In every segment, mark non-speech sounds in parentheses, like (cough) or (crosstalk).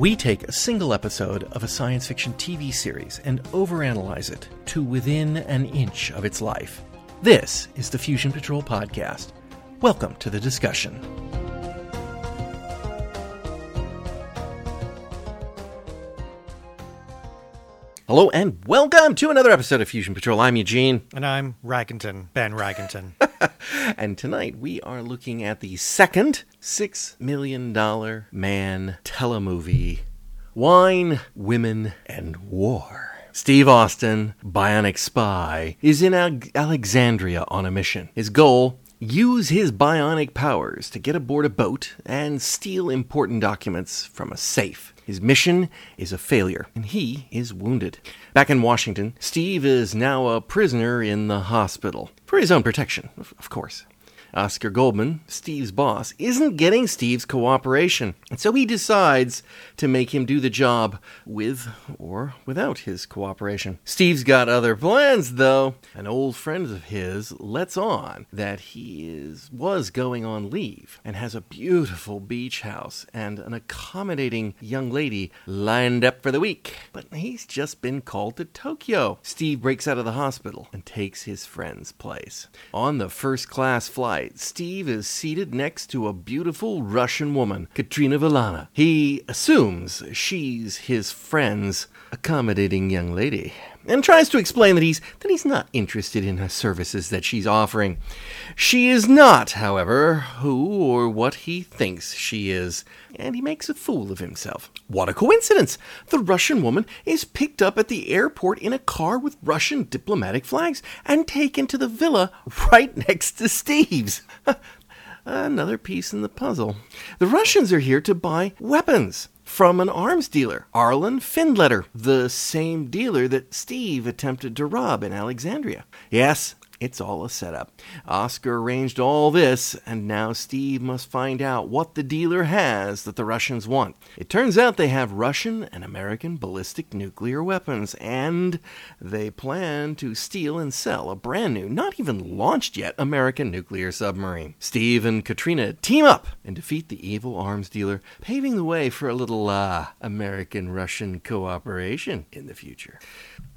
We take a single episode of a science fiction TV series and overanalyze it to within an inch of its life. This is the Fusion Patrol Podcast. Welcome to the discussion. Hello and welcome to another episode of Fusion Patrol. I'm Eugene. And I'm Raggington, Ben Raggington. (laughs) And tonight we are looking at the second $6 million man telemovie Wine, Women, and War. Steve Austin, Bionic Spy, is in Al- Alexandria on a mission. His goal use his bionic powers to get aboard a boat and steal important documents from a safe. His mission is a failure, and he is wounded. Back in Washington, Steve is now a prisoner in the hospital. For his own protection, of course. Oscar Goldman, Steve's boss, isn't getting Steve's cooperation, and so he decides to make him do the job with or without his cooperation. Steve's got other plans, though. An old friend of his lets on that he is was going on leave and has a beautiful beach house and an accommodating young lady lined up for the week. But he's just been called to Tokyo. Steve breaks out of the hospital and takes his friend's place. On the first class flight, Steve is seated next to a beautiful Russian woman, Katrina Valana. He assumes she's his friend's accommodating young lady and tries to explain that he's that he's not interested in her services that she's offering. She is not, however, who or what he thinks she is, and he makes a fool of himself. What a coincidence! The Russian woman is picked up at the airport in a car with Russian diplomatic flags and taken to the villa right next to Steve's. (laughs) Another piece in the puzzle. The Russians are here to buy weapons from an arms dealer, Arlen Findletter, the same dealer that Steve attempted to rob in Alexandria. Yes, it's all a setup. Oscar arranged all this, and now Steve must find out what the dealer has that the Russians want. It turns out they have Russian and American ballistic nuclear weapons, and they plan to steal and sell a brand new, not even launched yet, American nuclear submarine. Steve and Katrina team up and defeat the evil arms dealer, paving the way for a little, uh, American Russian cooperation in the future.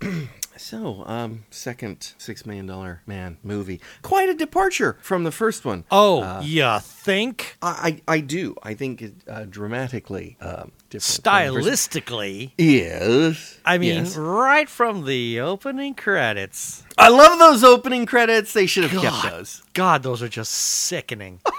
(clears throat) So, um, second Six Million Dollar Man movie. Quite a departure from the first one. Oh, you think? I, I, I do. I think it uh, dramatically um, different. from the first- Stylistically, Yes. I mean, Yes. right from the opening credits. I love those opening credits. They should have kept those. God, those are just sickening. (laughs)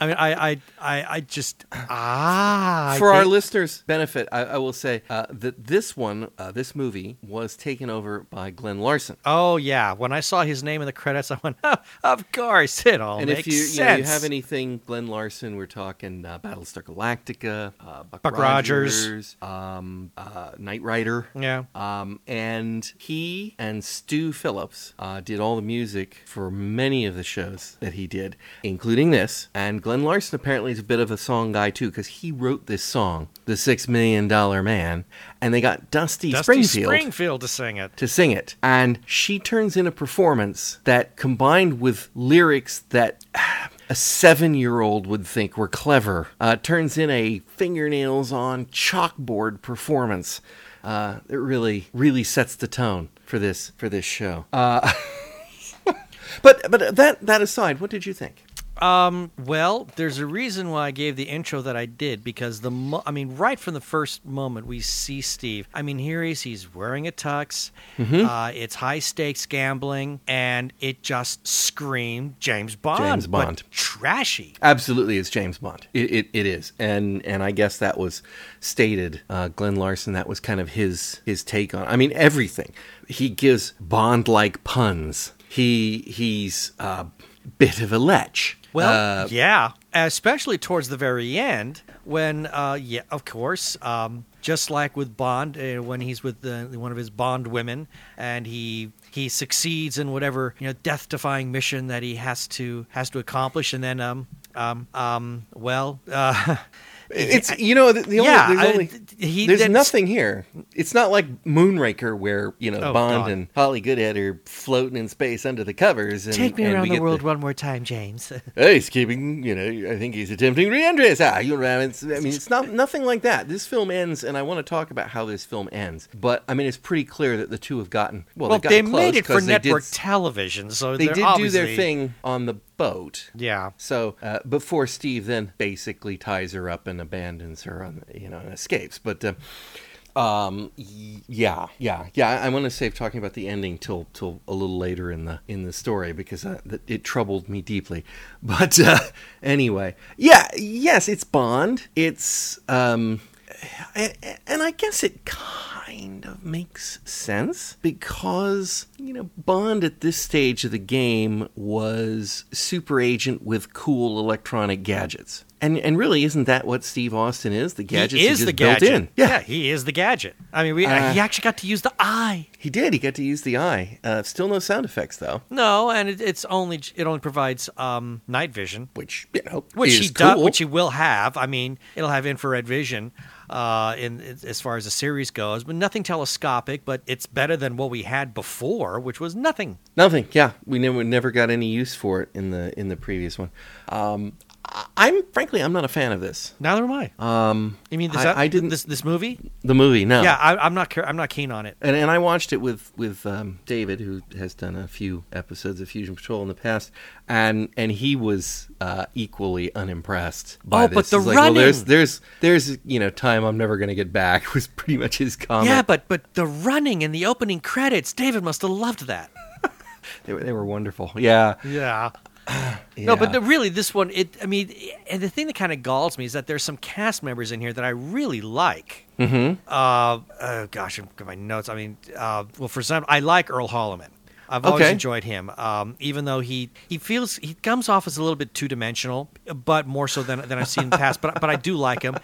I mean, I, I, I, I just ah. For our listeners' benefit, I, I will say uh, that this one, uh, this movie, was taken over by Glenn Larson. Oh yeah, when I saw his name in the credits, I went, oh, "Of course, it all and makes if you, you, sense." know, you have anything Glenn Larson, we're talking uh, Battlestar Galactica, uh, Buck, Buck Rogers. Rogers, um, uh, Knight Rider. yeah, Um, and he and Stu Phillips uh, did all the music for many of the shows that he did, including this. And Glenn Larson apparently is a bit of a song guy too, because he wrote this song, "The Six Million Dollar Man," and they got Dusty, Dusty Springfield Springfield to sing it. to sing it. And she turns in a performance that, combined with lyrics that a seven year old would think were clever, uh, turns in a fingernails on chalkboard performance. Uh, it really, really sets the tone for this for this show. Uh, (laughs) but but that that aside, what did you think? Um, well, there's a reason why I gave the intro that I did because the mo- I mean, right from the first moment we see Steve. I mean, here he's he's wearing a tux. Mm-hmm. Uh, it's high stakes gambling, and it just screamed James Bond. James but Bond. trashy. Absolutely, it's James Bond. It, it, it is, and and I guess that was stated. Uh, Glenn Larson. That was kind of his his take on. I mean, everything. He gives Bond like puns. He he's a bit of a lech. Well, Uh, yeah, especially towards the very end when, uh, yeah, of course, um, just like with Bond, uh, when he's with the, one of his Bond women, and he he succeeds in whatever you know death-defying mission that he has to has to accomplish, and then um um um well uh, (laughs) It's you know the, the only, Yeah, there's, I- he- there's nothing here. It's not like Moonraker where you know Oh, Bond God. and Holly Goodhead are floating in space under the covers. And, Take me around the world one more time, James. (laughs) Hey, he's keeping, you know, I think he's attempting re-entry. Ah, you know, it's, I mean, it's not nothing like that. This film ends, and I want to talk about how this film ends. But I mean, it's pretty clear that the two have gotten well. well, they gotten made it for they did- network television, so They did do their thing on the boat. Yeah. So uh, before Steve then basically ties her up and abandons her on, you know, and escapes. But uh, um, yeah, yeah, yeah. I want to save talking about the ending till till a little later in the in the story because uh, it troubled me deeply. (laughs) But uh, anyway, yeah, yes, it's Bond. It's um, and I guess it kind of makes sense because you know Bond at this stage of the game was super agent with cool electronic gadgets. And and really isn't that what Steve Austin is? The gadgets he is the built gadget. in. Yeah. he is the gadget. I mean, we, Uh, he actually got to use the eye. He did. He got to use the eye. Uh, still no sound effects though, No, and it, it's only it only provides um, night vision, which you know which he cool. does, which he will have. I mean, it'll have infrared vision uh, in as far as the series goes, but nothing telescopic. But it's better than what we had before, which was nothing. Nothing. Yeah, we never never got any use for it in the in the previous one. Um, I'm frankly I'm not a fan of this. Neither am I. Um, You mean this, I, I didn't this this movie? the movie. No. Yeah, I, I'm not. I'm not keen on it. And, and I watched it with with um, David, who has done a few episodes of Fusion Patrol in the past, and and he was uh, equally unimpressed by Oh, this. but the He's like, well, there's running! there's there's you know time I'm never going to get back (laughs) was pretty much his comment. Yeah, but but the running and the opening credits, David must have loved that. (laughs) they were they were wonderful. Yeah, Yeah. Yeah. No, but the, really, this one, it. I mean, and the thing that kind of galls me is that there's some cast members in here that I really like. Mm-hmm. Uh, oh gosh, I've got my notes. I mean, uh, well, for example, I like Earl Holliman. I've always Okay. enjoyed him, um, even though he, he feels he comes off as a little bit two dimensional, but more so than, than I've seen in the past. But but I do like him,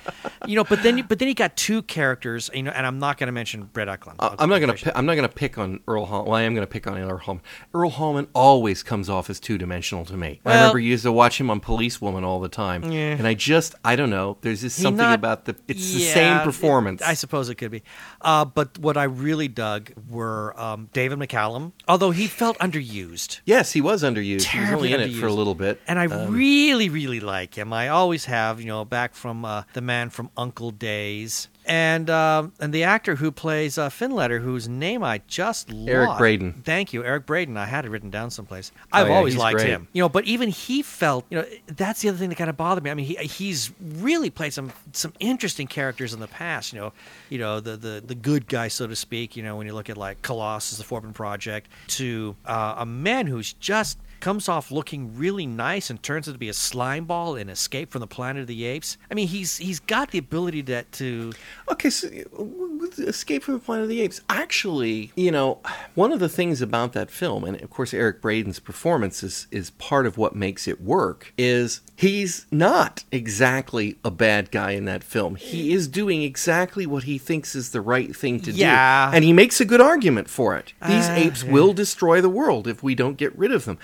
you know. But then but then he got two characters, you know, and I'm not going to mention Britt Ekland. Uh, I'm not gonna. I'm not gonna pick on Earl. Hall- well, I am gonna pick on Earl Holliman. Earl Holliman always comes off as two dimensional to me. I remember you used to watch him on Police Woman all the time, Yeah. and I just I don't know. There's just something not- about the. It's the same performance. I suppose it could be. Uh, but what I really dug were um, David McCallum, although he felt underused. yes, he was underused. he was Terribly only in it for a little bit, And I Um, really, really like him. I always have, you know, back from uh, the man from U.N.C.L.E. Days. And um, and the actor who plays uh, Finletter, whose name I just Eric lost. Braeden. Thank you, Eric Braeden. I had it written down someplace. I've Oh, yeah, always liked great. him. You know, but even he felt, you know, that's the other thing that kind of bothered me. I mean, he he's really played some some interesting characters in the past. You know, you know the the the good guy, so to speak. You know, when you look at like Colossus, the Forbin Project, to uh, a man who's just comes off looking really nice and turns out to be a slime ball in Escape from the Planet of the Apes. I mean, he's he's got the ability to to Okay, so uh, Escape from the Planet of the Apes, actually, you know, one of the things about that film, and of course Eric Braeden's performance is, is part of what makes it work, is he's not exactly a bad guy in that film. He is doing exactly what he thinks is the right thing to Yeah. do. And he makes a good argument for it. These Uh, apes will destroy the world if we don't get rid of them.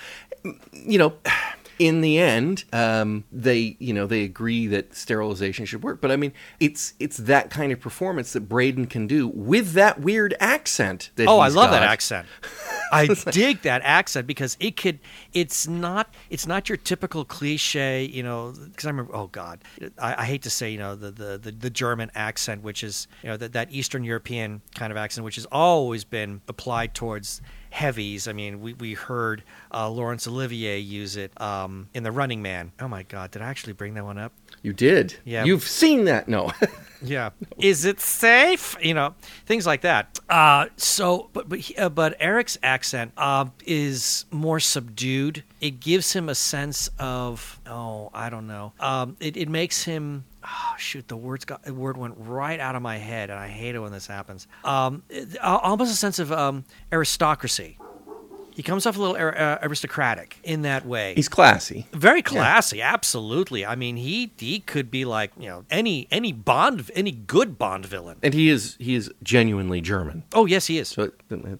You know, in the end, um, they you know they agree that sterilization should work. But I mean, it's it's that kind of performance that Braeden can do with that weird accent. That Oh, I love that accent. (laughs) I dig that accent because it could. It's not. It's not your typical cliche. You know, because I remember. Oh God, I, I hate to say. You know, the, the the the German accent, which is you know that that Eastern European kind of accent, which has always been applied towards heavies. I mean, we we heard uh, Laurence Olivier use it um, in The Running Man. Oh my God, did I actually bring that one up? You did. Yeah. You've seen that? No. (laughs) Yeah. Is it safe? You know, things like that. Uh, so, but but he- uh, but Eric's accent uh, is more subdued. It gives him a sense of oh, I don't know. Um, it it makes him. Oh, shoot, the words got the word went right out of my head, and I hate it when this happens. Um, almost a sense of um, aristocracy. He comes off a little uh, aristocratic in that way. He's classy. very classy, absolutely. I mean, he he could be like you know any any Bond any good Bond villain. And he is he is genuinely German. Oh yes, he is. So,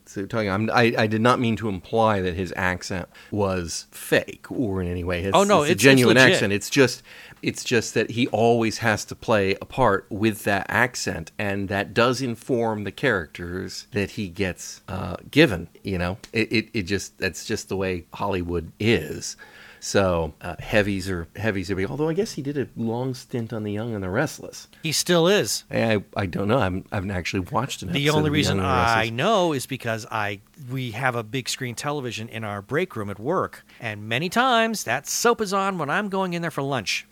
so talking, I'm, I I did not mean to imply that his accent was fake or in any way. It's, Oh, no, it's, it's- a genuine it's accent. It's just it's just that he always has to play a part with that accent, and that does inform the characters that he gets uh, given. You know, it, it it just that's just the way Hollywood is. So uh, heavies are heavies are big. Although I guess he did a long stint on The Young and the Restless. He still is. I I don't know. I haven't, I haven't actually watched an The only reason the I know is because I we have a big screen television in our break room at work, and many times that soap is on when I'm going in there for lunch,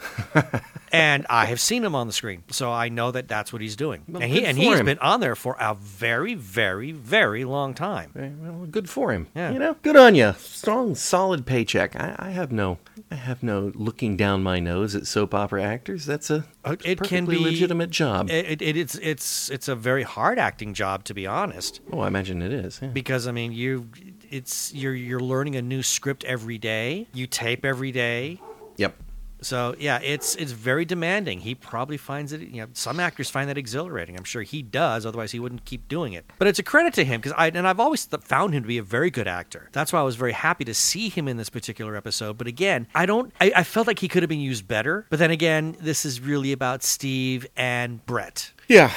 (laughs) and I have seen him on the screen, so I know that that's what he's doing, Well, and he and he's him. been on there for a very, very, very long time. Well, good for him. Yeah. You know, good on you. Strong, solid paycheck. I, I have no, I have no looking down my nose at soap opera actors. That's a, Uh, it can perfectly be- legitimate job. It, it, it's it's it's a very hard acting job to be honest. oh, I imagine it is. Yeah. because I mean you it's you're you're learning a new script every day. You tape every day. Yep. So yeah, it's it's very demanding. He probably finds it. You know, some actors find that exhilarating. I'm sure he does. Otherwise, he wouldn't keep doing it. But it's a credit to him because I and I've always th- found him to be a very good actor. That's why I was very happy to see him in this particular episode. But again, I don't. I, I felt like he could have been used better. But then again, this is really about Steve and Britt. Yeah.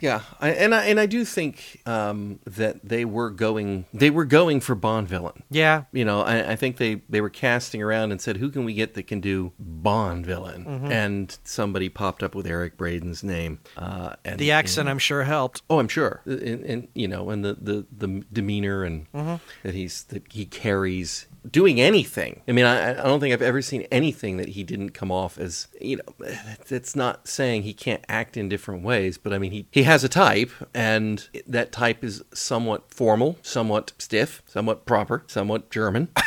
Yeah, I, and I and I do think um, that they were going they were going for Bond villain. Yeah, You know, I, I think they, they were casting around and said, "Who can we get that can do Bond villain?" Mm-hmm. And somebody popped up with Eric Braeden's name. Uh, and the accent I'm sure helped. Oh, I'm sure, and, and you know, and the the, the demeanor and Mm-hmm. that he's that he carries doing anything. I mean, I, I don't think I've ever seen anything that he didn't come off as. You know, that's not saying he can't act in different ways, but I mean, he he has a type, and that type is somewhat formal, somewhat stiff, somewhat proper, somewhat German. (laughs)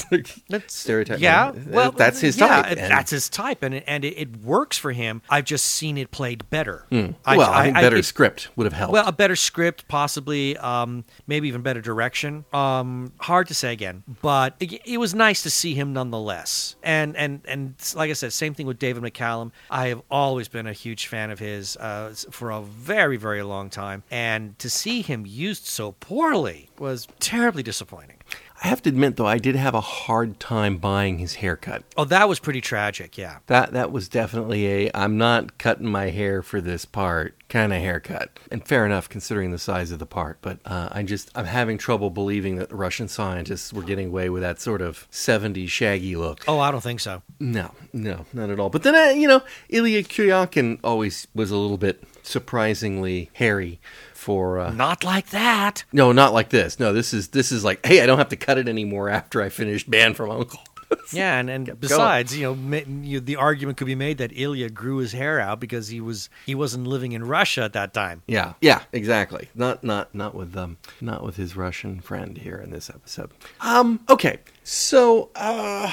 (laughs) That's Stereotype. Yeah, well, that's his yeah, type. and- That's his type, and it, and it, it works for him. I've just seen it played better. I, Hmm. well, I, think better it- script would have helped. well, a better script, possibly, um, maybe even better direction. Um, hard to say again, but it, it was nice to see him nonetheless. And and and like I said, same thing with David McCallum. I have always been a huge fan of his uh, for a very very long time, and to see him used so poorly was terribly disappointing. I have to admit, though, I did have a hard time buying his haircut. Oh, that was pretty tragic. Yeah. That that was definitely a I'm not cutting my hair for this part kind of haircut. And fair enough considering the size of the part, but uh, I just I'm having trouble believing that Russian scientists were getting away with that sort of 70s shaggy look. Oh, I don't think so. No, no, not at all. But then uh, you know, Ilya Kuryakin always was a little bit surprisingly hairy for uh, Not like that. no, not like this. No, this is this is like, hey, I don't have to cut it anymore after I finished Band from Uncle. (laughs) Yeah, and, and besides, you know, ma- you, the argument could be made that Ilya grew his hair out because he was he wasn't living in Russia at that time. Yeah, yeah, exactly. Not not not with um not with his Russian friend here in this episode. Um, okay, so uh,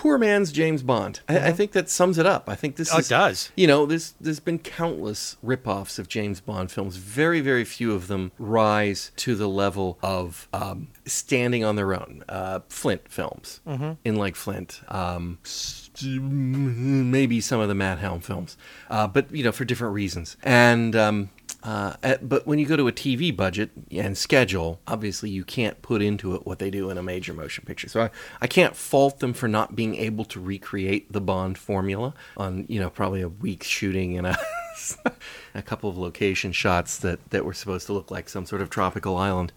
poor man's James Bond. I, I think that sums it up. I think this Oh, it is does. You know, there's there's been countless rip-offs of James Bond films. Very very few of them rise to the level of um, standing on their own. Uh, Flint films, in like Flint. Um, maybe some of the Matt Helm films, uh, but you know for different reasons. And um, uh, uh, but when you go to a TV budget and schedule, obviously you can't put into it what they do in a major motion picture. So I, I can't fault them for not being able to recreate the Bond formula on you know probably a week's shooting and a (laughs) a couple of location shots that that were supposed to look like some sort of tropical island.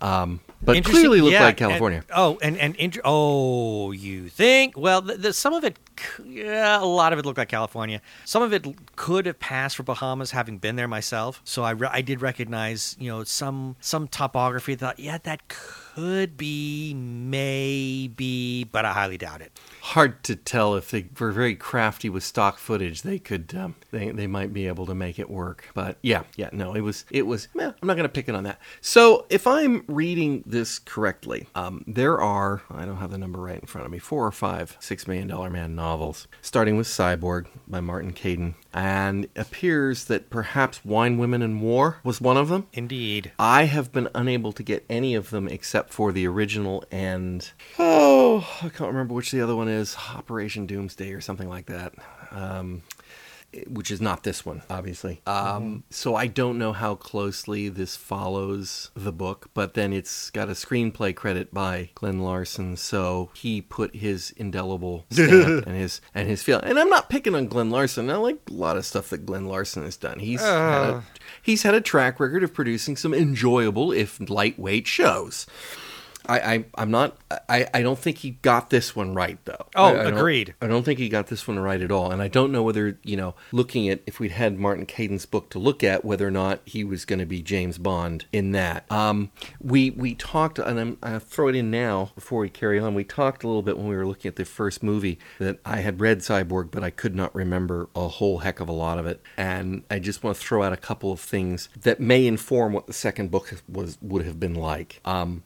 Um, but clearly look yeah, like California. and- oh, and and inter- oh, you think? Well, the, the, some of it, yeah, a lot of it looked like California. Some of it could have passed for Bahamas, having been there myself. So I re- I did recognize, you know, some some topography. Thought, yeah, that could be maybe, but I highly doubt it. hard to tell if they were very crafty with stock footage. They could, um, they they might be able to make it work. But yeah, yeah, no, it was it was. eh, I'm not going to pick it on that. So if I'm reading this correctly, um, there are, I don't have the number right in front of me, four or five Six Million Dollar Man novels, starting with Cyborg by Martin Caidin. And it appears that perhaps Wine, Women, and War was one of them. Indeed. I have been unable to get any of them except for the original and oh, I can't remember which the other one is. Operation Doomsday or something like that. Um, which is not this one, obviously. Um, So I don't know how closely this follows the book, but then it's got a screenplay credit by Glenn Larson, so he put his indelible (laughs) stamp and his and his feel. And I'm not picking on Glenn Larson. I like a lot of stuff that Glenn Larson has done. He's had a, he's had a track record of producing some enjoyable, if lightweight, shows. I, I I'm not I, I don't think he got this one right though. Oh, I- I don't- agreed. I don't think he got this one right at all, and I don't know whether you know, looking at if we'd had Martin Caidin's book to look at, whether or not he was going to be James Bond in that. Um, we we talked, and I'm, I'll throw it in now before we carry on. We talked a little bit when we were looking at the first movie that I had read Cyborg, but I could not remember a whole heck of a lot of it, and I just want to throw out a couple of things that may inform what the second book was would have been like. Um,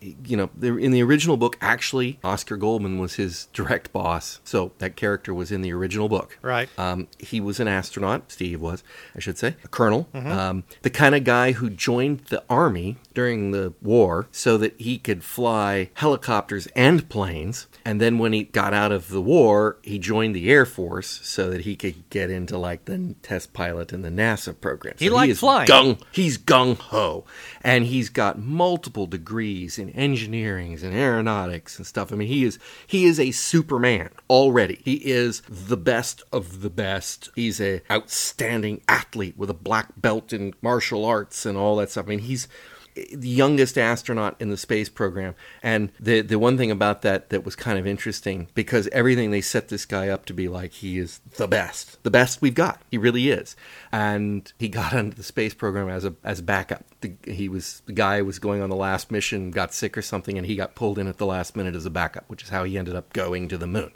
you know, in the original book, actually, Oscar Goldman was his direct boss. So that character was in the original book. Right. Um, he was an astronaut. Steve was, I should say, a colonel. Um, the kind of guy who joined the army during the war so that he could fly helicopters and planes. And then when he got out of the war, he joined the Air Force so that he could get into like the test pilot and the NASA program. He So liked is flying. gung he's gung ho and he's got multiple degrees in engineering and aeronautics and stuff. I mean he is he is a superman already. He is the best of the best. He's a outstanding athlete with a black belt in martial arts and all that stuff. I mean he's the youngest astronaut in the space program. And the the one thing about that that was kind of interesting because everything they set this guy up to be like he is the best, the best we've got. He really is. And he got onto the space program as a as backup. The, he was the guy was going on the last mission, got sick or something, and he got pulled in at the last minute as a backup, which is how he ended up going to the moon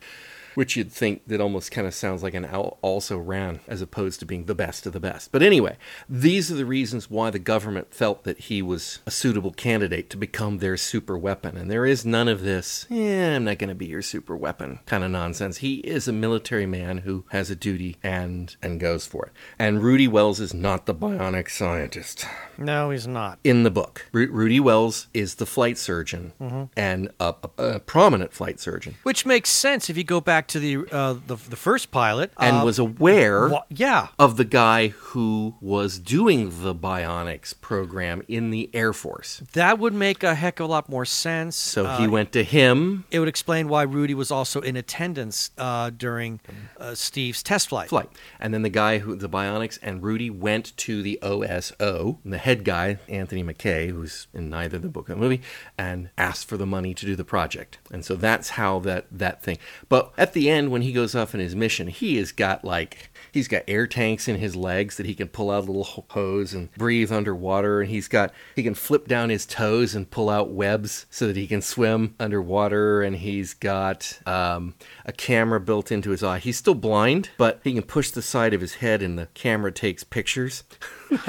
which you'd think that almost kind of sounds like an al- also ran as opposed to being the best of the best. But anyway, these are the reasons why the government felt that he was a suitable candidate to become their super weapon. And there is none of this, yeah, I'm not going to be your super weapon kind of nonsense. He is a military man who has a duty and and goes for it. And Rudy Wells is not the bionic scientist No, he's not. in the book. Ru- Rudy Wells is the flight surgeon mm-hmm. and a, a, a prominent flight surgeon. Which makes sense if you go back to the uh, the, the first pilot and uh, was aware wha- yeah. of the guy who was doing the bionics program in the Air Force. That would make a heck of a lot more sense. So Uh, he went to him It would explain why Rudy was also in attendance uh, during uh, Steve's test flight. flight. And then the guy who the bionics and Rudy went to the OSO, and the head guy, Anthony McKay, who's in neither the book or the movie, and asked for the money to do the project. And so that's how that that thing. But at the end when he goes off in his mission, he has got like he's got air tanks in his legs that he can pull out a little hose and breathe underwater and he's got he can flip down his toes and pull out webs so that he can swim underwater and he's got um, a camera built into his eye. He's still blind but he can push the side of his head and the camera takes pictures. (laughs)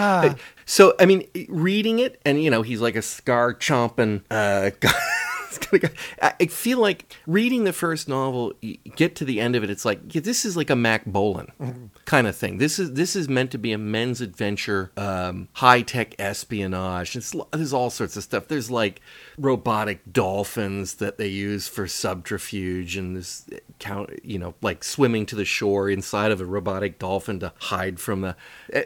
So i mean reading it and you know he's like a scar chomping uh (laughs) (laughs) I I feel like reading the first novel, you get to the end of it, it's like yeah, this is like a Mack Bolan mm-hmm. kind of thing. This is this is meant to be a men's adventure, um, high tech espionage. It's, there's all sorts of stuff. There's like robotic dolphins that they use for subterfuge, and this eh, count, you know, like swimming to the shore inside of a robotic dolphin to hide from the. Eh,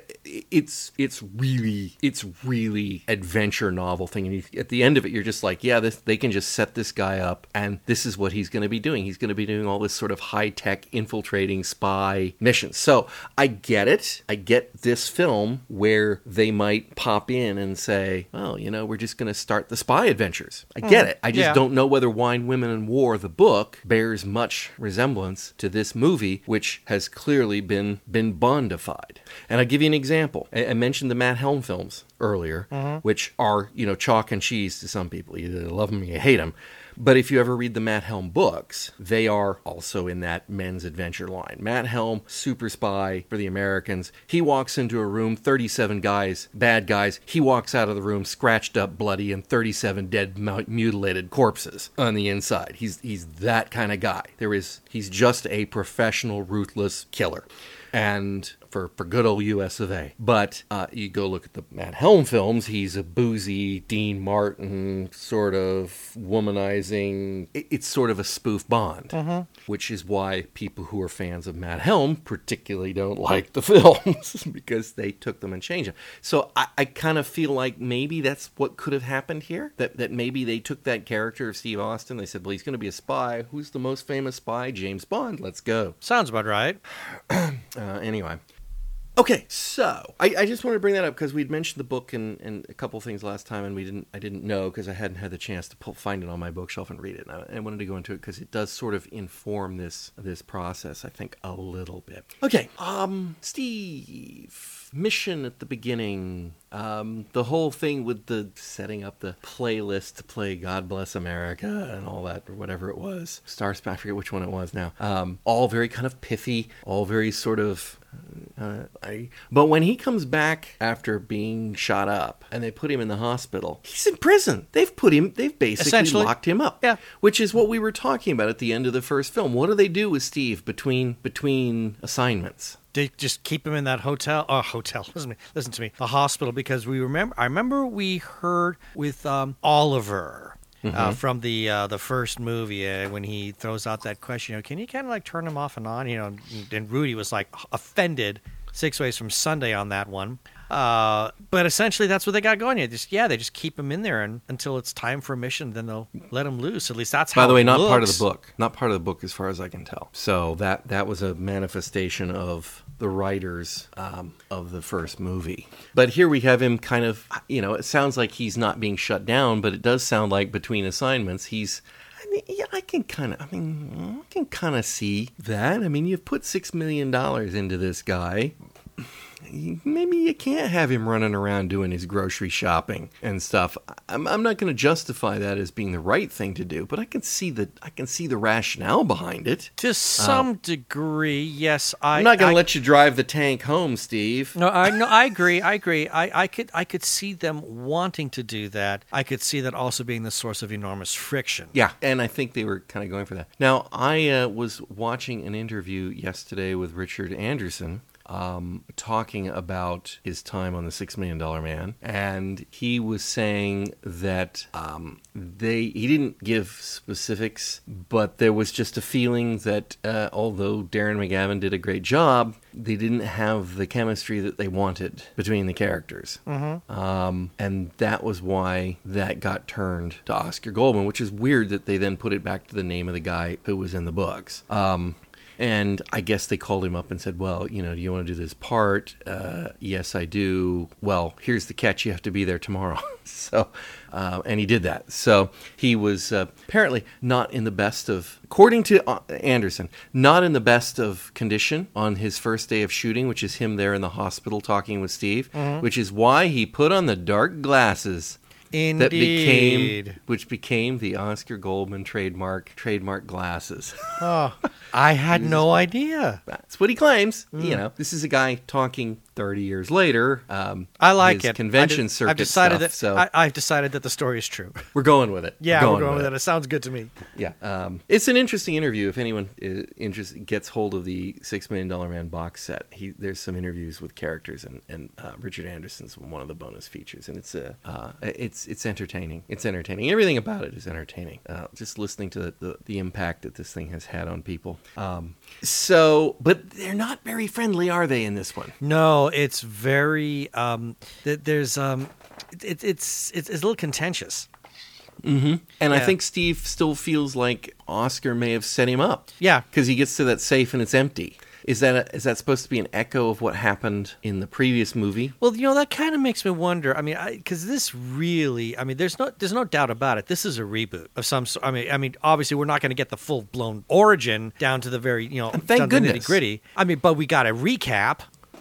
it's it's really it's really adventure novel thing, and you, at the end of it, you're just like, yeah, this they can just set this guy up, and this is what he's going to be doing. He's going to be doing all this sort of high tech infiltrating spy missions. So I get it. I get this film where they might pop in and say, oh, you know, we're just going to start the spy adventures. I hmm. get it. I just yeah. don't know whether Wine, Women, and War, the book, bears much resemblance to this movie, which has clearly been been Bondified. And I'll give you an example. I, I mentioned the Matt Helm films earlier, mm-hmm. which are you know chalk and cheese to some people. You either love them or you hate them. But if you ever read the Matt Helm books, they are also in that men's adventure line. Matt Helm, super spy for the Americans. He walks into a room, 37 guys, bad guys. He walks out of the room scratched up, bloody, and 37 dead, mutilated corpses on the inside. He's he's that kind of guy. There is he's just a professional, ruthless killer. And for, for good old US of A. But uh, you go look at the Matt Helm films, he's a boozy Dean Martin sort of womanizing. it- It's sort of a spoof Bond, which is why people who are fans of Matt Helm particularly don't (laughs) like the films (laughs) because they took them and changed them. So I, I kind of feel like maybe that's what could have happened here. That that maybe they took that character of Steve Austin. They said, well, he's going to be a spy. Who's the most famous spy? James Bond. Let's go. Sounds about right. (clears throat) Uh, anyway. Okay, so I, I just wanted to bring that up because we'd mentioned the book and, and a couple things last time, and we didn't I didn't know because I hadn't had the chance to pull, find it on my bookshelf and read it. And I, I wanted to go into it because it does sort of inform this this process, I think, a little bit. Okay, um, Steve, mission at the beginning, um, the whole thing with the setting up the playlist to play "God Bless America" and all that, or whatever it was, Star Spangled, I forget which one it was now. Um, all very kind of pithy, all very sort of uh, I, but when he comes back after being shot up and they put him in the hospital, he's in prison. They've put him, they've basically locked him up. Yeah. Which is what we were talking about at the end of the first film. What do they do with Steve between between assignments? They just keep him in that hotel. Oh, hotel. (laughs) Listen to me. Listen to me. The hospital because we remember. I remember we heard with um, Oliver. Uh, from the uh, the first movie, uh, when he throws out that question, you know, can you kind of like turn him off and on? You know, and Rudy was like offended six ways from Sunday on that one. Uh, but essentially, that's what they got going. You just yeah, they just keep him in there and, until it's time for a mission. Then they'll let him loose. At least that's how. By the way, not part of the book. Not part of the book, as far as I can tell. So that that was a manifestation of the writers um, of the first movie. But here we have him kind of. You know, it sounds like he's not being shut down, but it does sound like between assignments he's. I mean, yeah, I can kind of. I mean, I can kind of see that. I mean, you've put six million dollars into this guy maybe you can't have him running around doing his grocery shopping and stuff. I'm, I'm not going to justify that as being the right thing to do, but I can see the I can see the rationale behind it. To some degree, yes. I, Uh, I'm not going to let you drive the tank home, Steve. No, I no, I agree. I agree. I, I could I could see them wanting to do that. I could see that also being the source of enormous friction. Yeah, and I think they were kind of going for that. Now, I uh, was watching an interview yesterday with Richard Anderson. Um, talking about his time on the Six Million Dollar Man, and he was saying that um, they he didn't give specifics, but there was just a feeling that uh, although Darren McGavin did a great job, they didn't have the chemistry that they wanted between the characters. Um, and that was why that got turned to Oscar Goldman, which is weird that they then put it back to the name of the guy who was in the books. Um, and I guess they called him up and said, Well, you know, do you want to do this part? Uh, yes, I do. Well, here's the catch you have to be there tomorrow. (laughs) so, uh, and he did that. So he was uh, apparently not in the best of, according to uh, Anderson, not in the best of condition on his first day of shooting, which is him there in the hospital talking with Steve, which is why he put on the dark glasses Indeed. that became which became the Oscar Goldman trademark trademark glasses. Oh, (laughs) I had no idea. That's what he claims. Mm. You know, this is a guy talking 30 years later. Um, I like it. Convention I circuit I've decided stuff. that. so I, I've decided that the story is true. (laughs) we're going with it. Yeah, we're going with it. It sounds good to me. Yeah, um, it's an interesting interview. If anyone is interest, gets hold of the Six Million Dollar Man box set, he, there's some interviews with characters, and, and uh, Richard Anderson's one of the bonus features, and it's uh, uh, it's it's entertaining. It's entertaining. Everything about it is entertaining. Uh, just listening to the, the, the impact that this thing has had on people. Um, so, but they're not very friendly, are they? In this one, No, it's very. Um, th- there's um, it, it's it's it's a little contentious. and I think Steve still feels like Oscar may have set him up. Yeah. because he gets to that safe and it's empty. Is that a, is that supposed to be an echo of what happened in the previous movie? Well, you know that kind of makes me wonder. I mean, I because this really, I mean, there's no, there's no doubt about it. This is a reboot of some. sort. I mean, I mean, obviously, we're not going to get the full blown origin down to the very, you know, And thank down to the goodness. nitty gritty. I mean, but we got a recap.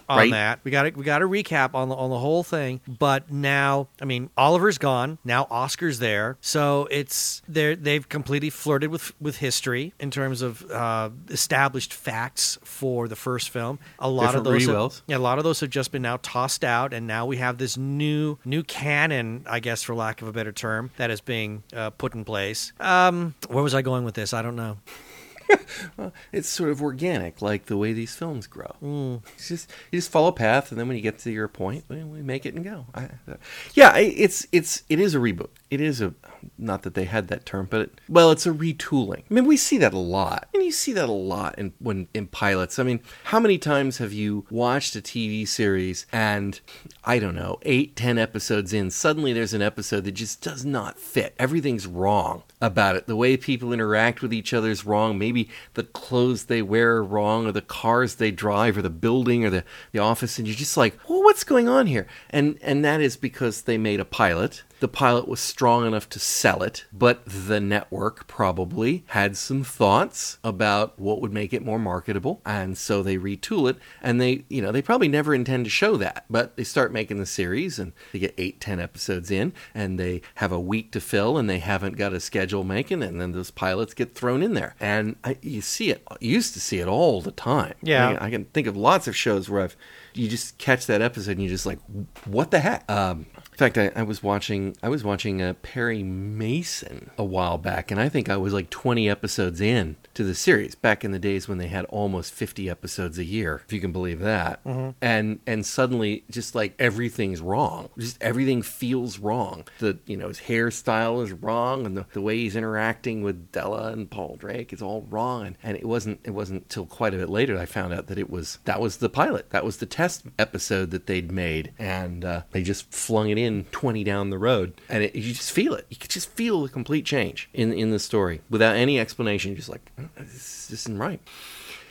On right? that. We got to we got to recap on the on the whole thing. But now, I mean, Oliver's gone. Now Oscar's there, so it's they they've completely flirted with with history in terms of uh, established facts for the first film. A lot of those, have- yeah, a lot of those have just been now tossed out, and now we have this new new canon, I guess, for lack of a better term, that is being uh, put in place. Um, where was I going with this? I don't know. (laughs) It's sort of organic, like the way these films grow. Mm. It's just you just follow a path, and then when you get to your point, we, we make it and go. I, yeah, it's it's it is a reboot. It is a not that they had that term, but it, well, it's a retooling. I mean, we see that a lot, and you see that a lot in when in pilots. I mean, how many times have you watched a TV series and I don't know, eight, ten episodes in, suddenly there's an episode that just does not fit. Everything's wrong about it. The way people interact with each other is wrong. Maybe the clothes they wear are wrong, or the cars they drive, or the building, or the, the office, and you're just like, well, what's going on here? And and that is because they made a pilot. The pilot was strong enough to sell it, but the network probably had some thoughts about what would make it more marketable, and so they retool it. And they, you know, they probably never intend to show that, but they start making the series, and they get eight, ten episodes in, and they have a week to fill, and they haven't got a schedule making, and then those pilots get thrown in there, and I, you see it. You used to see it all the time. Yeah. I, I can think of lots of shows where I've you just catch that episode and you're just like, what the heck? Um, in fact, I, I was watching I was watching uh, Perry Mason a while back, and I think I was like 20 episodes in to the series back in the days when they had almost 50 episodes a year, if you can believe that. And and suddenly, just like everything's wrong, just everything feels wrong. The you know his hairstyle is wrong, and the, the way he's interacting with Della and Paul Drake is all wrong. And, and it wasn't it wasn't till quite a bit later I found out that it was that was the pilot, that was the test episode that they'd made, and uh, they just flung it in 20 down the road, and it, you just feel it. You could just feel the complete change in in the story without any explanation. You're just like, "Uh, this isn't right.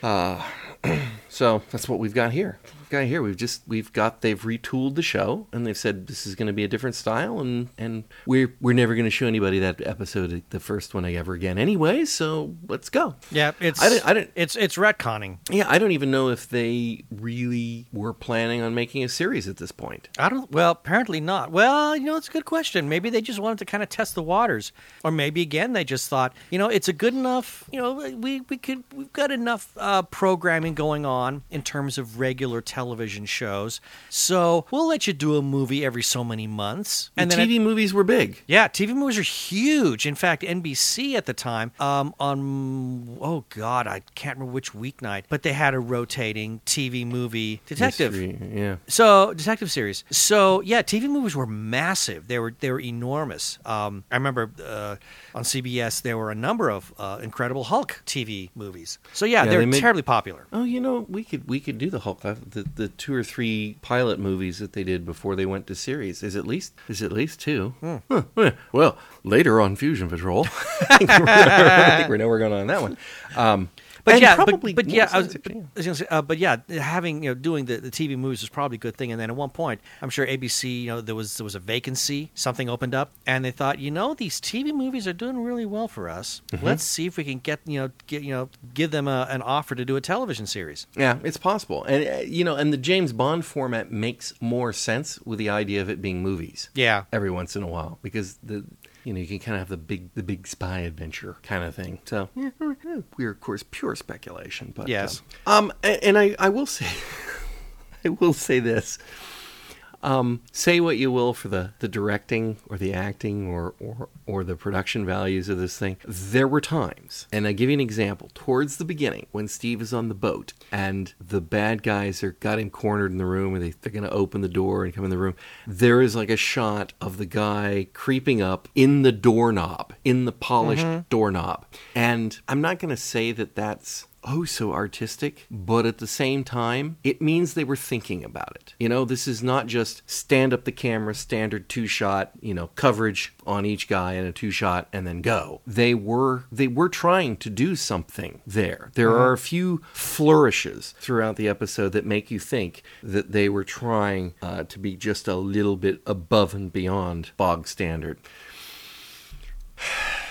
Uh, (clears throat) so that's what we've got here. We've got here. We've just we've got they've retooled the show and they've said this is going to be a different style and and we're we're never going to show anybody that episode the first one I ever again anyway. So let's go. Yeah, it's I didn't- I didn't- it's it's retconning. Yeah, I don't even know if they really were planning on making a series at this point. I don't. Well, apparently not. Well, you know, it's a good question. Maybe they just wanted to kind of test the waters, or maybe again they just thought, you know, it's a good enough. You know, we we could we've got enough uh, programming going on in terms of regular television shows, so we'll let you do a movie every so many months. And TV it- movies were big. yeah, TV movies are huge. In fact, NBC at the time, um, on oh god, I can't remember which weeknight, but they had a rotating TV movie detective. Mystery, yeah. So detective series. So yeah, TV movies were massive. They were they were enormous. Um, I remember uh, on CBS there were a number of uh, Incredible Hulk TV movies. So yeah, Yeah, they're they made- terribly popular. Oh, you know, we could we could do the Hulk. uh, The the two or three pilot movies that they did before they went to series is at least is at least two. Huh, yeah. Well, later on Fusion Patrol, (laughs) I think we're, I think we know we're going on that one. Um, But and yeah, probably but, but yeah, I was, but. I was gonna say, uh, but yeah, having you know doing the, the TV movies was probably a good thing. And then at one point, I'm sure ABC, you know, there was there was a vacancy, something opened up, and they thought, you know, these TV movies are doing really well for us. Mm-hmm. Let's see if we can get you know get you know give them a, an offer to do a television series. Yeah, it's possible, and uh, you know, and the James Bond format makes more sense with the idea of it being movies. Yeah, every once in a while because the you know you can kind of have the big the big spy adventure kind of thing. So yeah, we're of course pure speculation, but Yes. uh, um, a- and I I will say (laughs) I will say this. Um, say what you will for the, the directing or the acting or, or or the production values of this thing. There were times, and I give you an example. Towards the beginning, when Steve is on the boat and the bad guys are got him cornered in the room, and they, they're going to open the door and come in the room, there is like a shot of the guy creeping up in the doorknob, in the polished doorknob. And I'm not going to say that that's oh so artistic, but at the same time, it means they were thinking about it. You know, this is not just stand up the camera, standard two shot, you know, coverage on each guy and a two shot and then go. They were they were trying to do something there. There are a few flourishes throughout the episode that make you think that they were trying uh, to be just a little bit above and beyond bog standard. (sighs) (sighs) (sighs)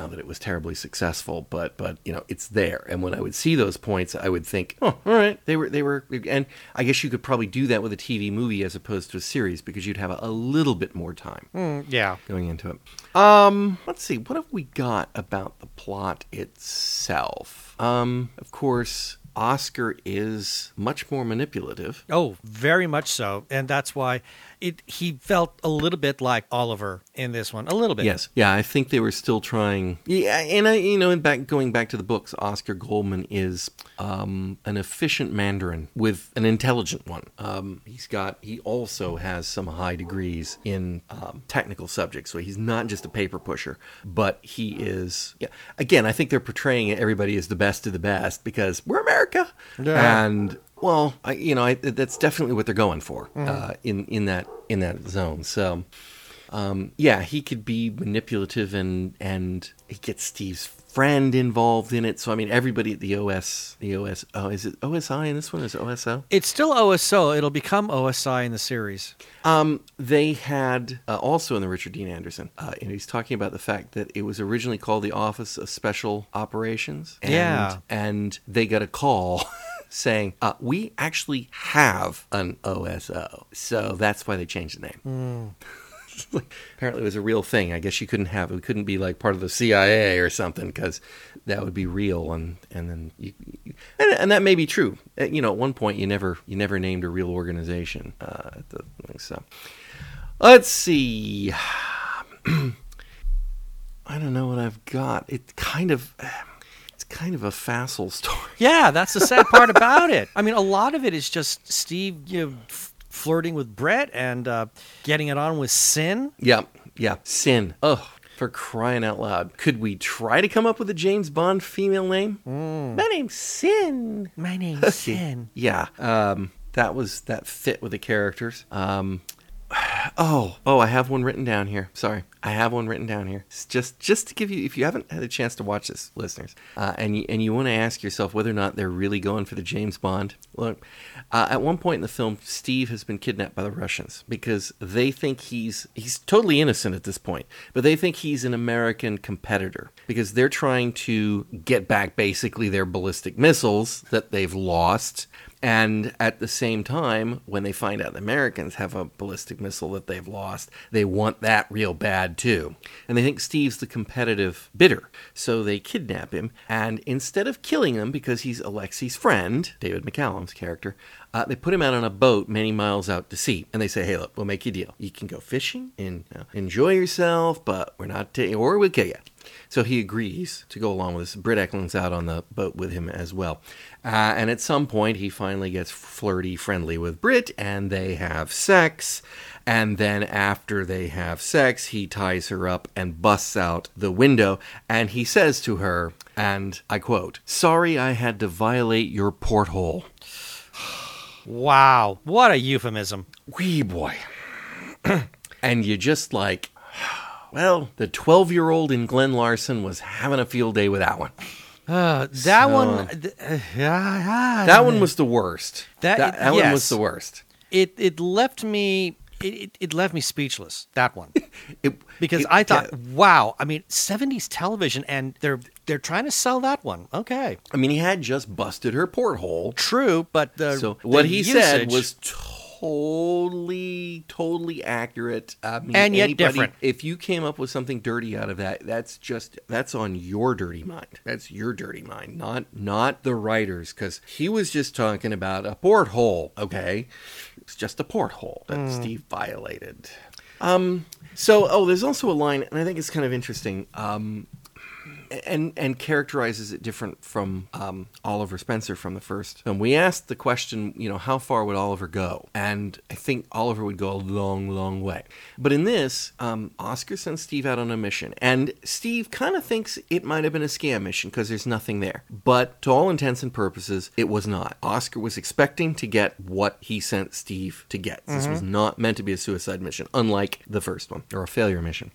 not that it was terribly successful, but but you know it's there. And when I would see those points, I would think, oh, all right, they were they were. And I guess you could probably do that with a TV movie as opposed to a series because you'd have a, a little bit more time Mm, yeah. going into it. Um, let's see, what have we got about the plot itself? Um, of course, Oscar is much more manipulative. Oh, very much so, and that's why it. He felt a little bit like Oliver in this one, a little bit. Yes, yeah, I think they were still trying. Yeah, and I, you know, in back going back to the books, Oscar Goldman is um, an efficient Mandarin with an intelligent one. Um, he's got. He also has some high degrees in um, technical subjects, so he's not just a paper pusher, but he is. Yeah, again, I think they're portraying everybody as the best of the best because we're America, Yeah. and well, I, you know, I, that's definitely what they're going for uh, in in that in that zone. So, um, yeah, he could be manipulative and and he gets Steve's friend involved in it. So I mean, everybody at the OS, the OS, oh, is it OSI in this one? Is it OSO? It's still OSO. It'll become OSI in the series. Um, they had uh, also in the Richard Dean Anderson, uh, and he's talking about the fact that it was originally called the Office of Special Operations. And, Yeah. and they got a call. (laughs) Saying, uh, we actually have an OSO. So that's why they changed the name. (laughs) Apparently, it was a real thing. I guess you couldn't have it. couldn't be like part of the CIA or something because that would be real. And and then you, and, and that may be true. Uh, You know, at one point you never you never named a real organization. Uh, so let's see. (clears throat) I don't know what I've got. It kind of it's kind of a facile (laughs) story. Yeah, that's the sad part about it. I mean, a lot of it is just Steve you know, flirting with Britt and uh, getting it on with Sin. Yeah, yeah. Sin. Oh, for crying out loud. Could we try to come up with a James Bond female name? My name's Sin. My name's (laughs) Sin. Yeah. Um, that was that fit with the characters. Um, oh, oh, I have one written down here. Sorry, I have one written down here. It's just just to give you, if you haven't had a chance to watch this, listeners, uh, and you, and you want to ask yourself whether or not they're really going for the James Bond. Look, uh, at one point in the film, Steve has been kidnapped by the Russians because they think he's he's totally innocent at this point, but they think he's an American competitor because they're trying to get back basically their ballistic missiles that they've lost. And at the same time, when they find out the Americans have a ballistic missile that they've lost, they want that real bad too. And they think Steve's the competitive bidder. So they kidnap him. And instead of killing him because he's Alexi's friend, David McCallum's character, uh, they put him out on a boat many miles out to sea. And they say, hey, look, we'll make you a deal. You can go fishing and you know, enjoy yourself, but we're not taking, or we'll kill you. So he agrees to go along with this. Britt Ekland's out on the boat with him as well. Uh, and at some point, he finally gets flirty friendly with Britt, and they have sex. And then after they have sex, he ties her up and busts out the window. And he says to her, and I quote, Sorry I had to violate your porthole. Wow, what a euphemism. Wee boy. (clears throat) and you just like, (sighs) well, the 12 year old in Glen Larson was having a field day with that one. Uh, that So- one, th- uh, yeah, That one was the worst. That- that, that one was the worst. it. It left me. It, it, left me speechless. That one. (laughs) It, because it- I thought, yeah. wow, I mean, '70s television, and they're they're trying to sell that one. Okay, I mean, he had just busted her porthole. true, but the So the what he said was totally, totally accurate. I mean, And yet anybody- different. If you came up with something dirty out of that, that's just that's on your dirty mind. That's your dirty mind, not not the writers, because he was just talking about a porthole. Okay, it's just a porthole that Hmm. Steve violated. Um. So, oh, there's also a line, and I think it's kind of interesting. Um, and and characterizes it different from um, Oliver Spencer from the first. And we asked the question, you know, how far would Oliver go? And I think Oliver would go a long, long way. But in this, um, Oscar sends Steve out on a mission, and Steve kind of thinks it might have been a scam mission because there's nothing there. But to all intents and purposes, it was not. Oscar was expecting to get what he sent Steve to get. This was not meant to be a suicide mission, unlike the first one or a failure mission.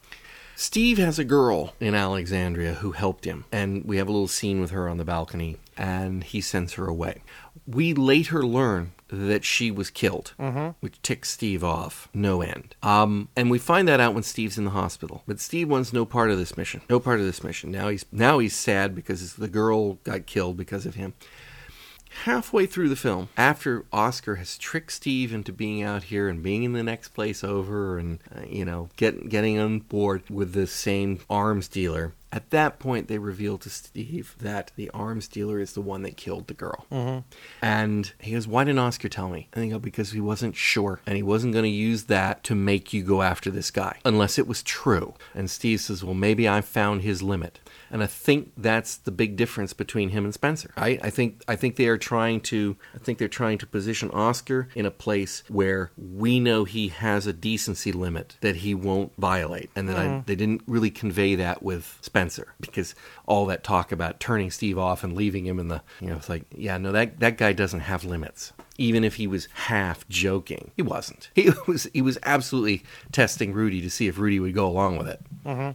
Steve has a girl in Alexandria who helped him, and we have a little scene with her on the balcony, and he sends her away. We later learn that she was killed, which ticks Steve off no end. Um, and we find that out when Steve's in the hospital. But Steve wants no part of this mission. No part of this mission. Now he's now he's sad because the girl got killed because of him halfway through the film, after Oscar has tricked Steve into being out here and being in the next place over, and uh, you know, get, getting on board with the same arms dealer. At that point, they reveal to Steve that the arms dealer is the one that killed the girl. Mm-hmm. And he goes, Why didn't Oscar tell me? And they go, Because he wasn't sure. And he wasn't going to use that to make you go after this guy, unless it was true. And Steve says, Well, maybe I found his limit. And I think that's the big difference between him and Spencer. I, I think I think they are trying to I think they're trying to position Oscar in a place where we know he has a decency limit that he won't violate, and that I, mm. they didn't really convey that with Spencer because all that talk about turning Steve off and leaving him in the you know it's like yeah no that that guy doesn't have limits even if he was half joking. He wasn't. He (laughs) was he was absolutely testing Rudy to see if Rudy would go along with it.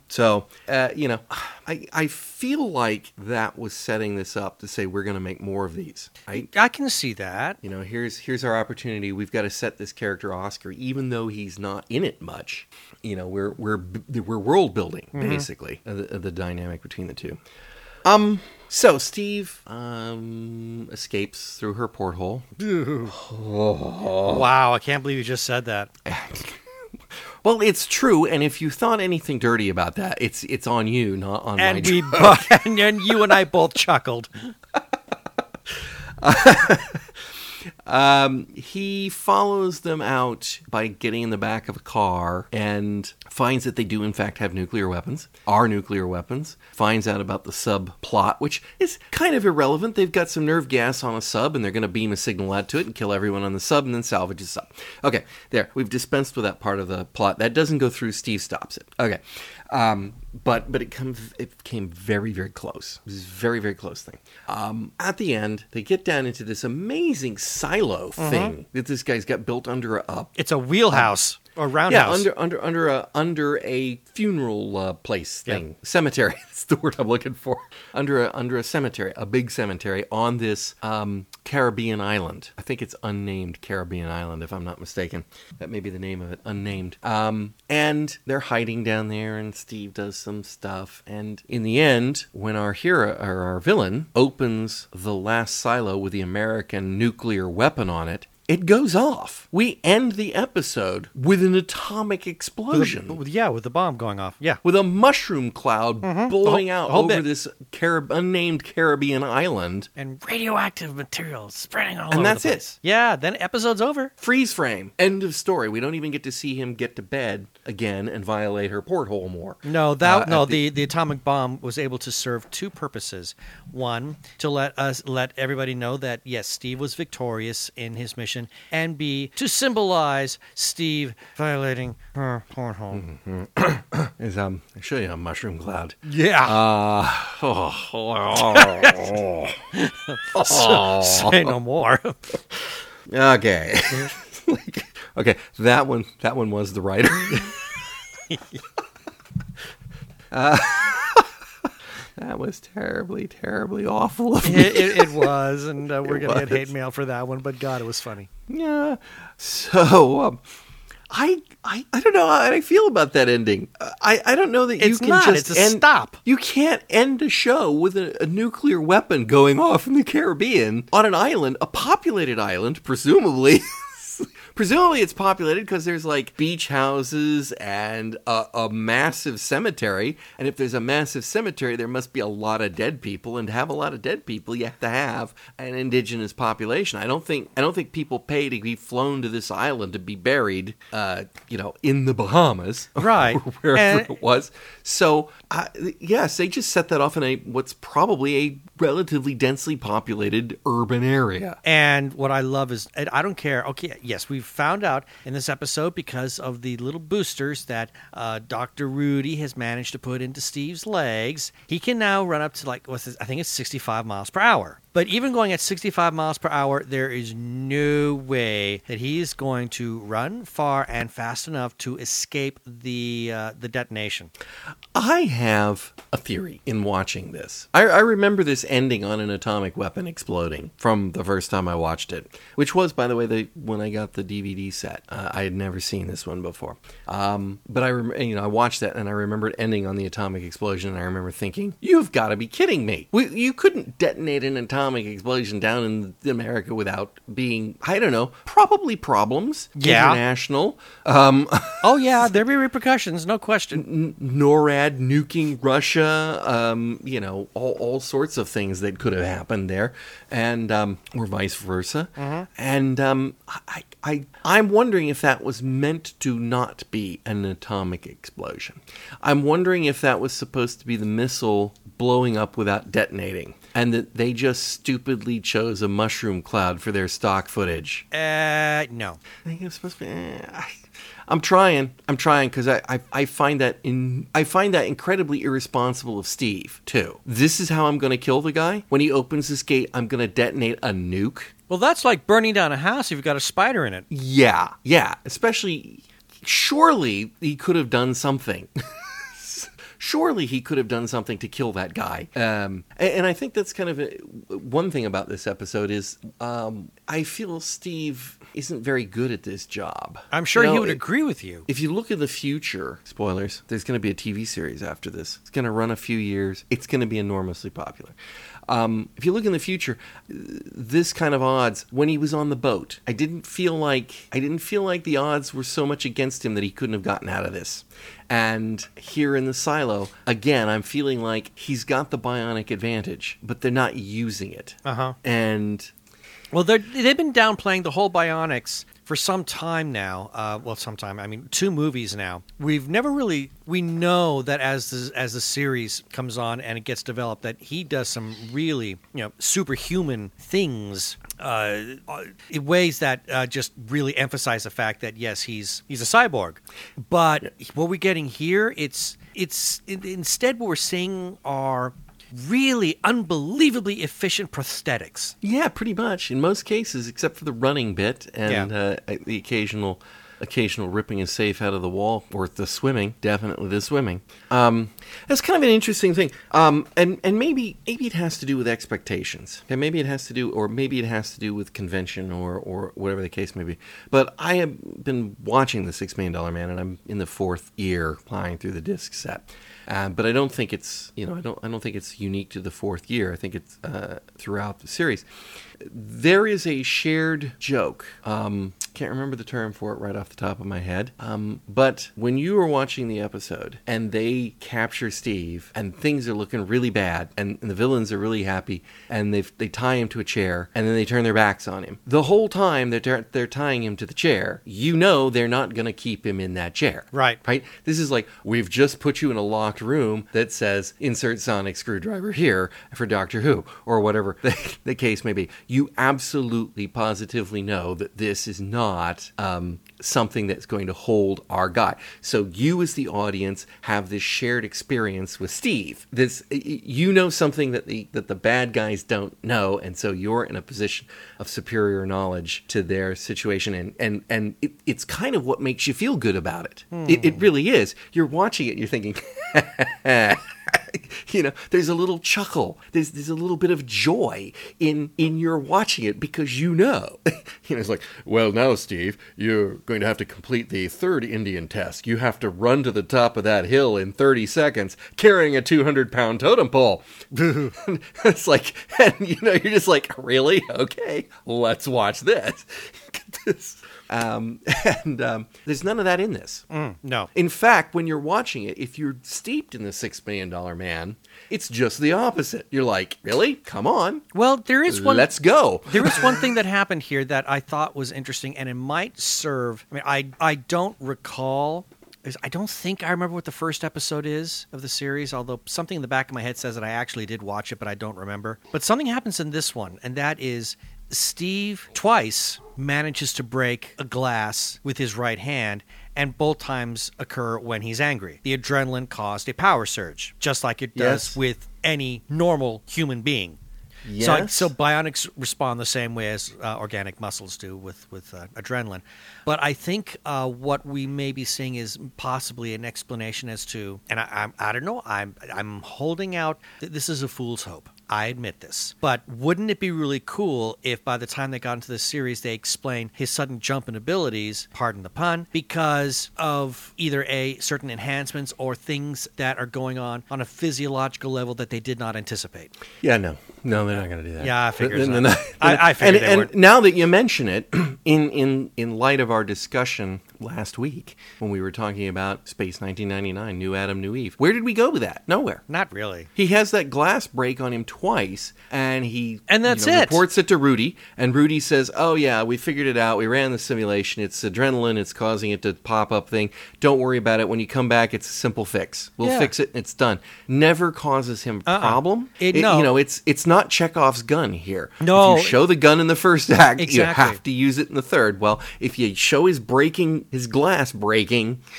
So uh, you know, I I feel like that was setting this up to say we're going to make more of these. Right? I can see that. You know, here's here's our opportunity. We've got to set this character Oscar, even though he's not in it much. You know, we're we're we're world building basically the, the dynamic between the two. Um. So Steve um escapes through her porthole. Wow, I can't believe you just said that. (laughs) Well, it's true, and if you thought anything dirty about that, it's it's on you, not on And my. we both, (laughs) and, and you and I both chuckled. (laughs) Um, he follows them out by getting in the back of a car and finds that they do, in fact, have nuclear weapons, are nuclear weapons. Finds out about the sub plot, which is kind of irrelevant. They've got some nerve gas on a sub and they're going to beam a signal out to it and kill everyone on the sub and then salvage the sub. Okay, there. We've dispensed with that part of the plot. That doesn't go through. Steve stops it. Okay. Um, but but it comes it came very very close. It was a very very close thing. Um, at the end, they get down into this amazing silo thing that this guy's got built under a, a It's a wheelhouse or yeah roundhouse. under under under a under a funeral uh, place Yeah. thing cemetery. (laughs) That's the word I'm looking for. Under a under a cemetery, a big cemetery on this um, Caribbean island. I think it's unnamed Caribbean island, if I'm not mistaken. That may be the name of it, unnamed. Um, and they're hiding down there, and Steve does some stuff. And in the end, when our hero or our villain opens the last silo with the American nuclear weapon on it. It goes off. We end the episode with an atomic explosion With- yeah, with the bomb going off. Yeah. with a mushroom cloud mm-hmm. blowing whole- out over bit. this Carib- unnamed Caribbean island. And radioactive material spreading all And over And that's it. Yeah, then episode's over. Freeze frame. End of story. We don't even get to see him get to bed again and violate her porthole more. No, that Uh, no. at The, the atomic bomb was able to serve two purposes. One, to let us let everybody know that yes, Steve was victorious in his mission, and B, to symbolize Steve violating her porthole. (coughs) Is um, I show you a mushroom cloud. Yeah. Uh, (laughs) oh, (laughs) Say no more. (laughs) okay. Like, okay, that one. That one was the writer. (laughs) Uh, (laughs) that was terribly, terribly awful it, it, it was, and uh, (laughs) we're It gonna get hate mail for that one. But God, it was funny. Yeah. So, um, I, I, I don't know how I feel about that ending. I, I don't know that you It's can not. just end, stop. You can't end a show with a, a nuclear weapon going off in the Caribbean on an island, a populated island, presumably. Presumably, it's populated because there's like beach houses and a, a massive cemetery. And if there's a massive cemetery, there must be a lot of dead people. And to have a lot of dead people, you have to have an indigenous population. I don't think I don't think people pay to be flown to this island to be buried, uh, you know, in the Bahamas, (laughs) Right. or wherever And- it was. So, uh, yes, they just set that off in a what's probably a relatively densely populated urban area. And what I love is, and I don't care. Okay, yes, we've found out in this episode because of the little boosters that uh, Dr. Rudy has managed to put into Steve's legs, he can now run up to like, what's this? I think it's 65 miles per hour. But even going at 65 miles per hour, there is no way that he is going to run far and fast enough to escape the uh, the detonation. I have a theory in watching this. I, I remember this ending on an atomic weapon exploding from the first time I watched it, which was, by the way, the when I got the DVD set. Uh, I had never seen this one before, um, but I rem- you know I watched that and I remember it ending on the atomic explosion, and I remember thinking, "You've got to be kidding me! We, you couldn't detonate an atomic explosion down in America without being, I don't know, probably problems, Yeah. international." Um, (laughs) Oh yeah, There'd be repercussions, no question. NORAD nuking Russia, um, you know, all, all sorts of things that could have happened there, and um, or vice versa. And um, I, I, I'm wondering if that was meant to not be an atomic explosion. I'm wondering if that was supposed to be the missile blowing up without detonating, and that they just stupidly chose a mushroom cloud for their stock footage. Uh, no. I think it's supposed to be. eh, I, I'm trying. I'm trying because I, I I find that in I find that incredibly irresponsible of Steve too. This is how I'm going to kill the guy when he opens this gate. I'm going to detonate a nuke. Well, that's like burning down a house if you've got a spider in it. Yeah, yeah. Especially, surely he could have done something. (laughs) Surely he could have done something to kill that guy. Um, and, I think that's kind of a, one thing about this episode is um, I feel Steve isn't very good at this job. I'm sure You he would it- agree with you. if you look at the future, spoilers, there's going to be a TV series after this. It's going to run a few years. It's going to be enormously popular. Um, if you look in the future, this kind of odds when he was on the boat, I didn't feel like I didn't feel like the odds were so much against him that he couldn't have gotten out of this. And here in the silo, again, I'm feeling like he's got the bionic advantage, but they're not using it. Uh-huh. And Well, they've been downplaying the whole bionics for some time now. Uh, well, some time. I mean, two movies now. We've never really. We know that as the, as the series comes on and it gets developed, that he does some really you know superhuman things. Uh, uh, in ways that uh, just really emphasize the fact that yes, he's he's a cyborg. But what we're getting here, it's it's in, instead what we're seeing are really unbelievably efficient prosthetics. Yeah, pretty much in most cases, except for the running bit and Yeah. uh, the occasional occasional ripping a safe out of the wall or the swimming. Definitely the swimming. Um, that's kind of an interesting thing. Um, and and maybe maybe it has to do with expectations. And maybe it has to do, or maybe it has to do with convention or or whatever the case may be. But I have been watching the Six Million Dollar Man, and I'm in the fourth year flying through the disc set. Uh, but I don't think it's you know I don't I don't think it's unique to the fourth year. I think it's uh, throughout the series. There is a shared joke. Um, can't remember the term for it right off the top of my head. Um, but when you are watching the episode and they capture Steve and things are looking really bad and, and the villains are really happy and they they tie him to a chair and then they turn their backs on him. The whole time they're they're, they're tying him to the chair, you know they're not going to keep him in that chair. Right. Right? This is like we've just put you in a locked room that says insert sonic screwdriver here for Doctor Who or whatever (laughs) the, the case may be. You absolutely positively know that this is not um, something that's going to hold our guy. So you as the audience have this shared experience with Steve. This you know something that the that the bad guys don't know and so you're in a position of superior knowledge to their situation and and and it, it's kind of what makes you feel good about it. It, it really is. You're watching it and you're thinking (laughs) (laughs) you know, there's a little chuckle. There's there's a little bit of joy in in your watching it because you know. (laughs) you know, it's like, well, now, Steve, you're going to have to complete the third Indian test. You have to run to the top of that hill in 30 seconds carrying a 200 pound totem pole. (laughs) it's like, and you know, you're just like, really? Okay, let's watch this. this. Um, (laughs) and um, there's none of that in this. No. In fact, when you're watching it, if you're steeped in the Six Million Dollar Man, it's just the opposite. You're like, really? Come on, Well, there is one. let's go. (laughs) there is one thing that happened here that I thought was interesting, and it might serve. I mean, I I don't recall. I don't think I remember what the first episode is of the series, although something in the back of my head says that I actually did watch it, but I don't remember. But something happens in this one, and that is Steve twice manages to break a glass with his right hand, and both times occur when he's angry. The adrenaline caused a power surge, just like it does Yes. with any normal human being. So, Yes. so bionics respond the same way as uh, organic muscles do with with uh, adrenaline. But I think uh, what we may be seeing is possibly an explanation as to, and I, I'm, I don't know, I'm I'm holding out. th- This is a fool's hope. I admit this. But wouldn't it be really cool if by the time they got into this series, they explain his sudden jump in abilities, pardon the pun, because of either A, certain enhancements or things that are going on on a physiological level that they did not anticipate? Yeah, no, no, they're not going to do that. Yeah, I figured They're so. not- I- I figured and, and now that you mention it, (clears throat) in in in light of our discussion last week when we were talking about Space 1999, New Adam, New Eve, where did we go with that? Nowhere. Not really. He has that glass break on him twice, and he And that's you know, it. Reports it to Rudy, and Rudy says, "Oh yeah, we figured it out. We ran the simulation. It's adrenaline. It's causing it to pop up. Thing. Don't worry about it. When you come back, it's a simple fix. We'll Yeah. fix it. It's done. Never causes him a Uh-uh. problem. It- no. you know, it's it's not Chekhov's gun here. No. if you show the gun in the first act, you have to use it in the third. Well, if you show his breaking, his glass breaking." (laughs)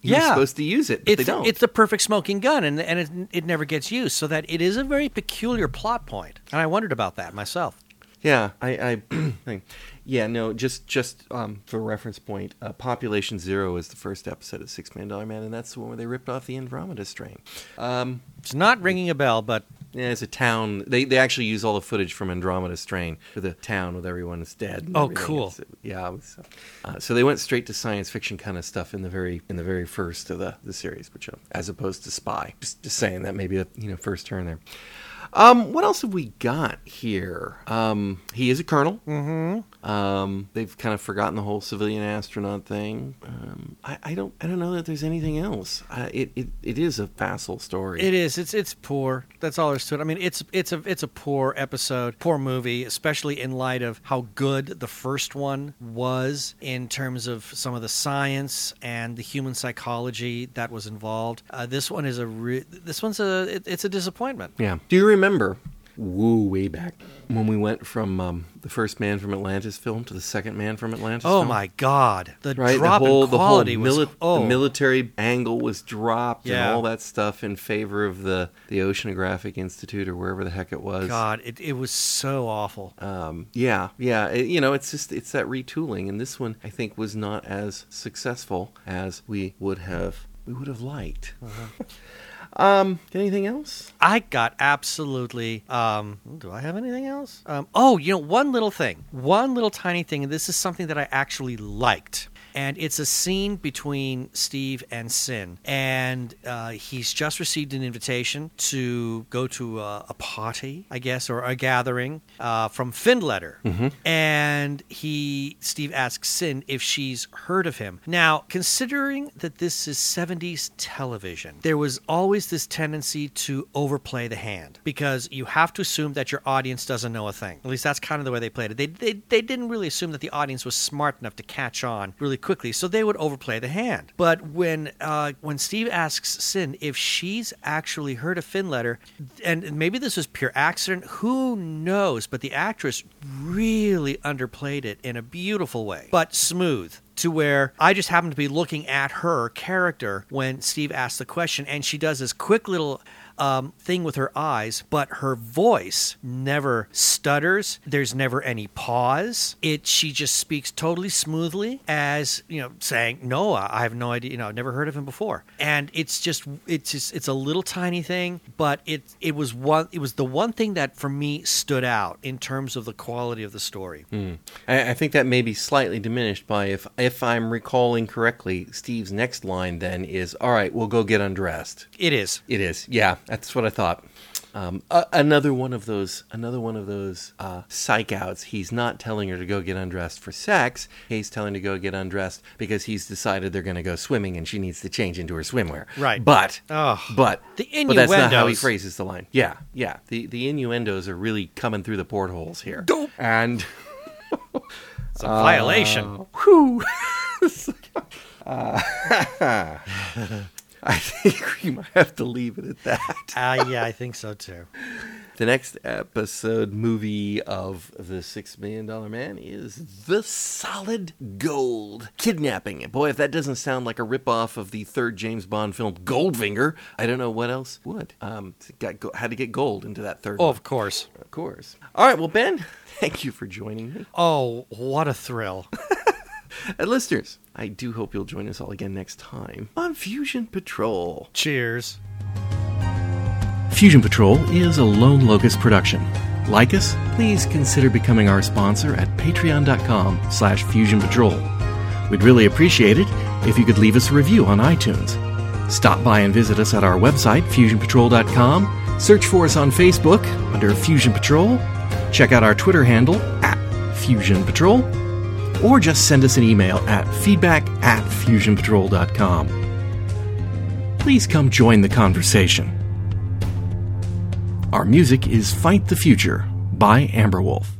You're Yeah. supposed to use it, but It's they don't. it's the perfect smoking gun, and and it, it never gets used. So that it is a very peculiar plot point, and I wondered about that myself. Yeah, I, I (clears throat) yeah, no, just just um, for reference point, uh, Population Zero is the first episode of Six Million Dollar Man, and that's the one where they ripped off the Andromeda strain. Um, It's not ringing a bell, but yeah, it's a town. They they actually use all the footage from Andromeda Strain for the town with everyone that's dead. Oh, everything. cool. It's- yeah, was, uh, so they went straight to science fiction kind of stuff in the very in the very first of the the series, which uh, as opposed to Spy. Just just saying that maybe a you know first turn there. Um, what else have we got here? Um, he is a colonel. Mm-hmm. Um, they've kind of forgotten the whole civilian astronaut thing. Um, I, I don't I don't know that there's anything else. Uh, it, it it is a facile story. it is. It's it's poor. That's all there's to it. I mean, it's it's a it's a poor episode, poor movie, especially in light of how good the first one was in terms of some of the science and the human psychology that was involved. Uh, this one is a re- this one's a it, it's a disappointment. Yeah. Do you remember, woo, way back when we went from um, the first Man from Atlantis film to the second Man from Atlantis? Oh film? my God! The Right, drop the whole in the whole quality was oh the military angle was dropped Yeah. and all that stuff in favor of the the Oceanographic Institute or wherever the heck it was. God! It it was so awful. Um, yeah, yeah. it- you know, it's just it's that retooling, and this one I think was not as successful as we would have we would have liked. Uh-huh. (laughs) um, anything else? I got absolutely. Um, do I have anything else? Um, oh, you know, one little thing, one little tiny thing, and this is something that I actually liked. And it's a scene between Steve and Sin, and uh, he's just received an invitation to go to a, a party, I guess, or a gathering uh, from Findletter. And he, Steve asks Sin if she's heard of him. Now, considering that this is 70s television, there was always this tendency to overplay the hand because you have to assume that your audience doesn't know a thing. At least that's kind of the way they played it. They, they, they didn't really assume that the audience was smart enough to catch on really quickly, so they would overplay the hand. But when uh, when Steve asks Sin if she's actually heard a Findletter, and maybe this was pure accident, who knows? But the actress really underplayed it in a beautiful way, but smooth to where I just happened to be looking at her character when Steve asked the question, and she does this quick little um, thing with her eyes, but her voice never stutters. There's never any pause. It she just speaks totally smoothly, as you know, saying, "No, I have no idea. You know, I've never heard of him before." And it's just it's just it's a little tiny thing, but it it was one it was the one thing that for me stood out in terms of the quality of the story. I, I think that may be slightly diminished by if if I'm recalling correctly, Steve's next line then is, "All right, we'll go get undressed." It is. It is, yeah, that's what I thought. Um, a- another one of those, another one of those uh, psych outs. He's not telling her to go get undressed for sex. He's telling her to go get undressed because he's decided they're going to go swimming and she needs to change into her swimwear. Right. But, Oh, but, the innuendos. but that's not how he phrases the line. Yeah, yeah. The the innuendos are really coming through the portholes here. Dope. And (laughs) It's a violation. Whew. (laughs) Uh, (laughs) (laughs) I think we might have to leave it at that. Uh, yeah, I think so too. The next episode movie of The Six Million Dollar Man is The Solid Gold. Kidnapping. Boy, if that doesn't sound like a ripoff of the third James Bond film, Goldfinger, I don't know what else would. Um, got, go- had to get gold into that third Oh, one. of course. Of course. All right, well, Ben, (laughs) thank you for joining me. Oh, what a thrill. (laughs) And listeners, I do hope you'll join us all again next time on Fusion Patrol. Cheers. Fusion Patrol is a Lone Locust production. Like us, please consider becoming our sponsor at patreon.com slash Fusion Patrol. We'd really appreciate it if you could leave us a review on iTunes. Stop by and visit us at our website, fusionpatrol.com. Search for us on Facebook under Fusion Patrol. Check out our Twitter handle at Fusion Patrol. Or just send us an email at feedback at fusionpatrol.com. Please come join the conversation. Our music is Fight the Future by Amberwolf.